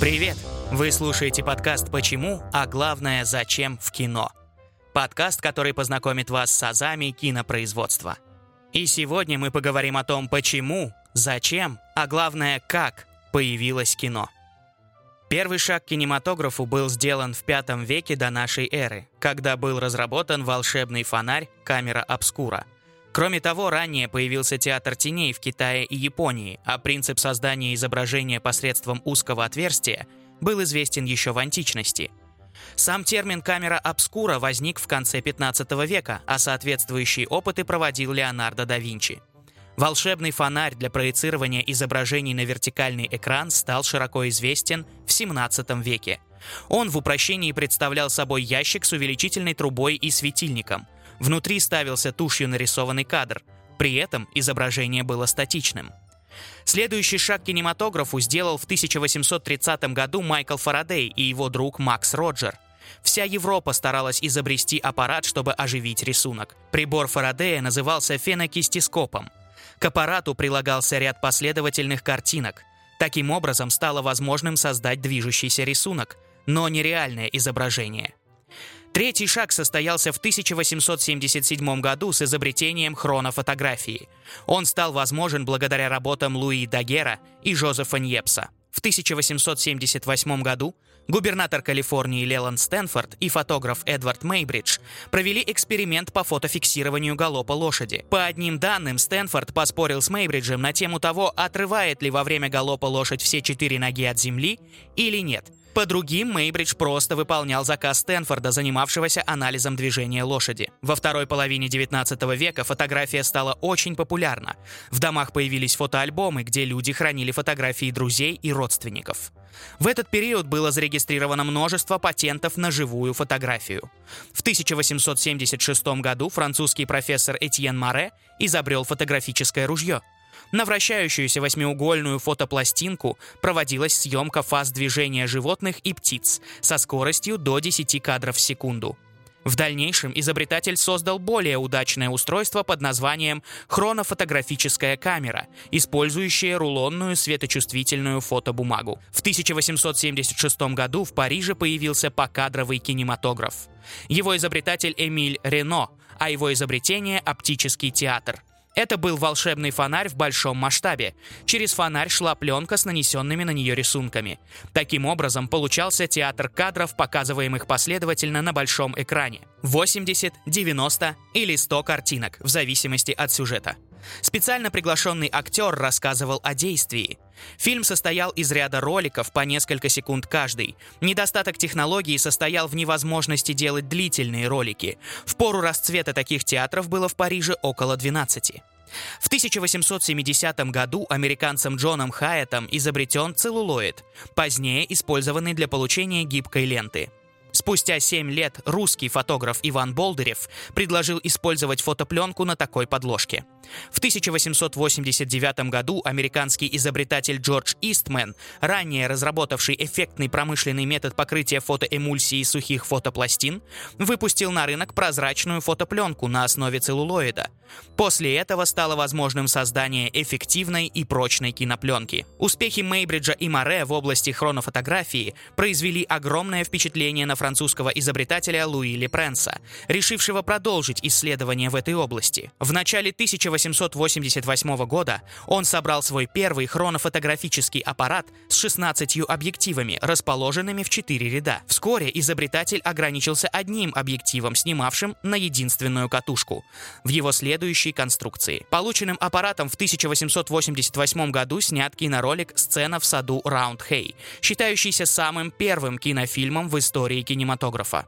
Привет! Вы слушаете подкаст «Почему?», а главное «Зачем?» в кино. Подкаст, который познакомит вас с азами кинопроизводства. И сегодня мы поговорим о том, почему, зачем, а главное, как появилось кино. Первый шаг к кинематографу был сделан в V веке до нашей эры, когда был разработан волшебный фонарь камера обскура – Кроме того, ранее появился театр теней в Китае и Японии, а принцип создания изображения посредством узкого отверстия был известен еще в античности. Сам термин «камера обскура» возник в конце 15 века, а соответствующие опыты проводил Леонардо да Винчи. Волшебный фонарь для проецирования изображений на вертикальный экран стал широко известен в 17 веке. Он в упрощении представлял собой ящик с увеличительной трубой и светильником – Внутри ставился тушью нарисованный кадр. При этом изображение было статичным. Следующий шаг кинематографу сделал в 1830 году Майкл Фарадей и его друг Макс Роджер. Вся Европа старалась изобрести аппарат, чтобы оживить рисунок. Прибор Фарадея назывался фенокистископом. К аппарату прилагался ряд последовательных картинок. Таким образом стало возможным создать движущийся рисунок, но нереальное изображение – Третий шаг состоялся в 1877 году с изобретением хронофотографии. Он стал возможен благодаря работам Луи Дагера и Жозефа Ньепса. В 1878 году губернатор Калифорнии Леланд Стэнфорд и фотограф Эдвард Мейбридж провели эксперимент по фотофиксированию галопа лошади. По одним данным, Стэнфорд поспорил с Мейбриджем на тему того, отрывает ли во время галопа лошадь все четыре ноги от земли или нет – по другим, Мейбридж просто выполнял заказ Стэнфорда, занимавшегося анализом движения лошади. Во второй половине 19 века фотография стала очень популярна. В домах появились фотоальбомы, где люди хранили фотографии друзей и родственников. В этот период было зарегистрировано множество патентов на живую фотографию. В 1876 году французский профессор Этьен Маре изобрел фотографическое ружье – на вращающуюся восьмиугольную фотопластинку проводилась съемка фаз движения животных и птиц со скоростью до 10 кадров в секунду. В дальнейшем изобретатель создал более удачное устройство под названием хронофотографическая камера, использующая рулонную светочувствительную фотобумагу. В 1876 году в Париже появился покадровый кинематограф. Его изобретатель Эмиль Рено, а его изобретение – оптический театр – это был волшебный фонарь в большом масштабе. Через фонарь шла пленка с нанесенными на нее рисунками. Таким образом, получался театр кадров, показываемых последовательно на большом экране. 80, 90 или 100 картинок, в зависимости от сюжета. Специально приглашенный актер рассказывал о действии. Фильм состоял из ряда роликов по несколько секунд каждый. Недостаток технологии состоял в невозможности делать длительные ролики. В пору расцвета таких театров было в Париже около 12. В 1870 году американцем Джоном Хайетом изобретен целлулоид, позднее использованный для получения гибкой ленты – Спустя 7 лет русский фотограф Иван Болдырев предложил использовать фотопленку на такой подложке. В 1889 году американский изобретатель Джордж Истмен, ранее разработавший эффектный промышленный метод покрытия фотоэмульсии сухих фотопластин, выпустил на рынок прозрачную фотопленку на основе целлулоида. После этого стало возможным создание эффективной и прочной кинопленки. Успехи Мейбриджа и Море в области хронофотографии произвели огромное впечатление на французского изобретателя Луи Лепренса, решившего продолжить исследования в этой области. В начале 1888 года он собрал свой первый хронофотографический аппарат с 16 объективами, расположенными в 4 ряда. Вскоре изобретатель ограничился одним объективом, снимавшим на единственную катушку. В его следующей конструкции. Полученным аппаратом в 1888 году снят киноролик «Сцена в саду Раунд Хей», считающийся самым первым кинофильмом в истории кинематографа.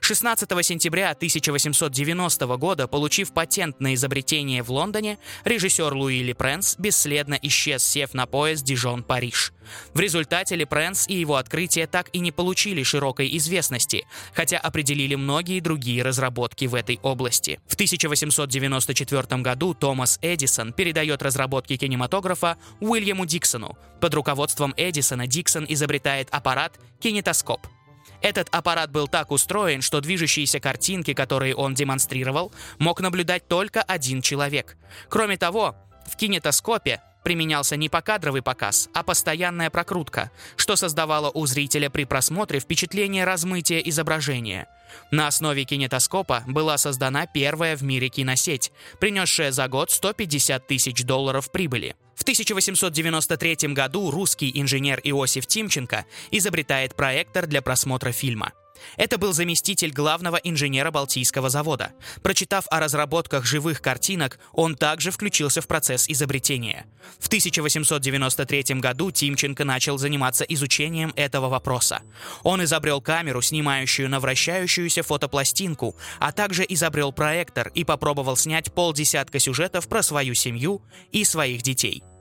16 сентября 1890 года, получив патент на изобретение в Лондоне, режиссер Луи Лепренс бесследно исчез, сев на поезд Дижон-Париж. В результате Лепренс и его открытие так и не получили широкой известности, хотя определили многие другие разработки в этой области. В 1894 году Томас Эдисон передает разработки кинематографа Уильяму Диксону. Под руководством Эдисона Диксон изобретает аппарат кинетоскоп – этот аппарат был так устроен, что движущиеся картинки, которые он демонстрировал, мог наблюдать только один человек. Кроме того, в кинетоскопе применялся не покадровый показ, а постоянная прокрутка, что создавало у зрителя при просмотре впечатление размытия изображения. На основе кинетоскопа была создана первая в мире киносеть, принесшая за год 150 тысяч долларов прибыли. В 1893 году русский инженер Иосиф Тимченко изобретает проектор для просмотра фильма – это был заместитель главного инженера Балтийского завода. Прочитав о разработках живых картинок, он также включился в процесс изобретения. В 1893 году Тимченко начал заниматься изучением этого вопроса. Он изобрел камеру, снимающую на вращающуюся фотопластинку, а также изобрел проектор и попробовал снять полдесятка сюжетов про свою семью и своих детей –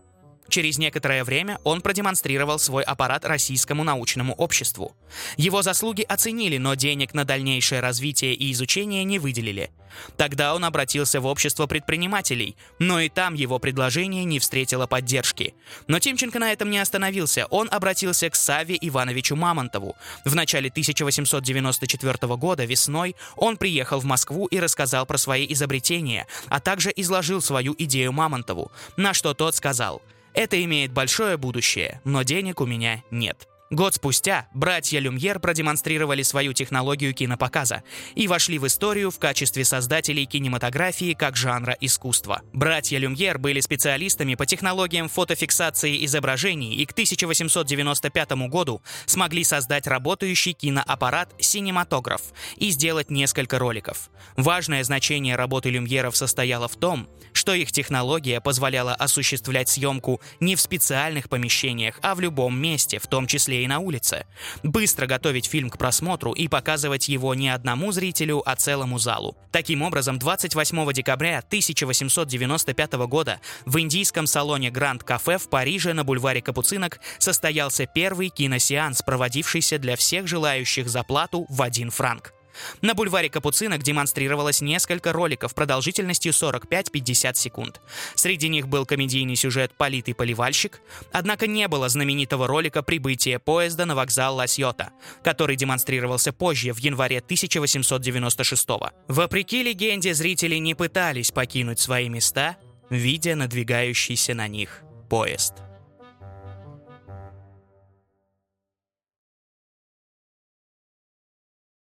Через некоторое время он продемонстрировал свой аппарат российскому научному обществу. Его заслуги оценили, но денег на дальнейшее развитие и изучение не выделили. Тогда он обратился в общество предпринимателей, но и там его предложение не встретило поддержки. Но Тимченко на этом не остановился. Он обратился к Саве Ивановичу Мамонтову. В начале 1894 года весной он приехал в Москву и рассказал про свои изобретения, а также изложил свою идею Мамонтову, на что тот сказал – это имеет большое будущее, но денег у меня нет. Год спустя братья Люмьер продемонстрировали свою технологию кинопоказа и вошли в историю в качестве создателей кинематографии как жанра искусства. Братья Люмьер были специалистами по технологиям фотофиксации изображений и к 1895 году смогли создать работающий киноаппарат «Синематограф» и сделать несколько роликов. Важное значение работы Люмьеров состояло в том, что их технология позволяла осуществлять съемку не в специальных помещениях, а в любом месте, в том числе и на улице. Быстро готовить фильм к просмотру и показывать его не одному зрителю, а целому залу. Таким образом, 28 декабря 1895 года в индийском салоне Гранд Кафе в Париже на бульваре Капуцинок состоялся первый киносеанс, проводившийся для всех желающих за плату в один франк. На бульваре Капуцинок демонстрировалось несколько роликов продолжительностью 45-50 секунд. Среди них был комедийный сюжет «Политый поливальщик», однако не было знаменитого ролика «Прибытие поезда на вокзал Ла-Сьота», который демонстрировался позже, в январе 1896 -го. Вопреки легенде, зрители не пытались покинуть свои места, видя надвигающийся на них поезд.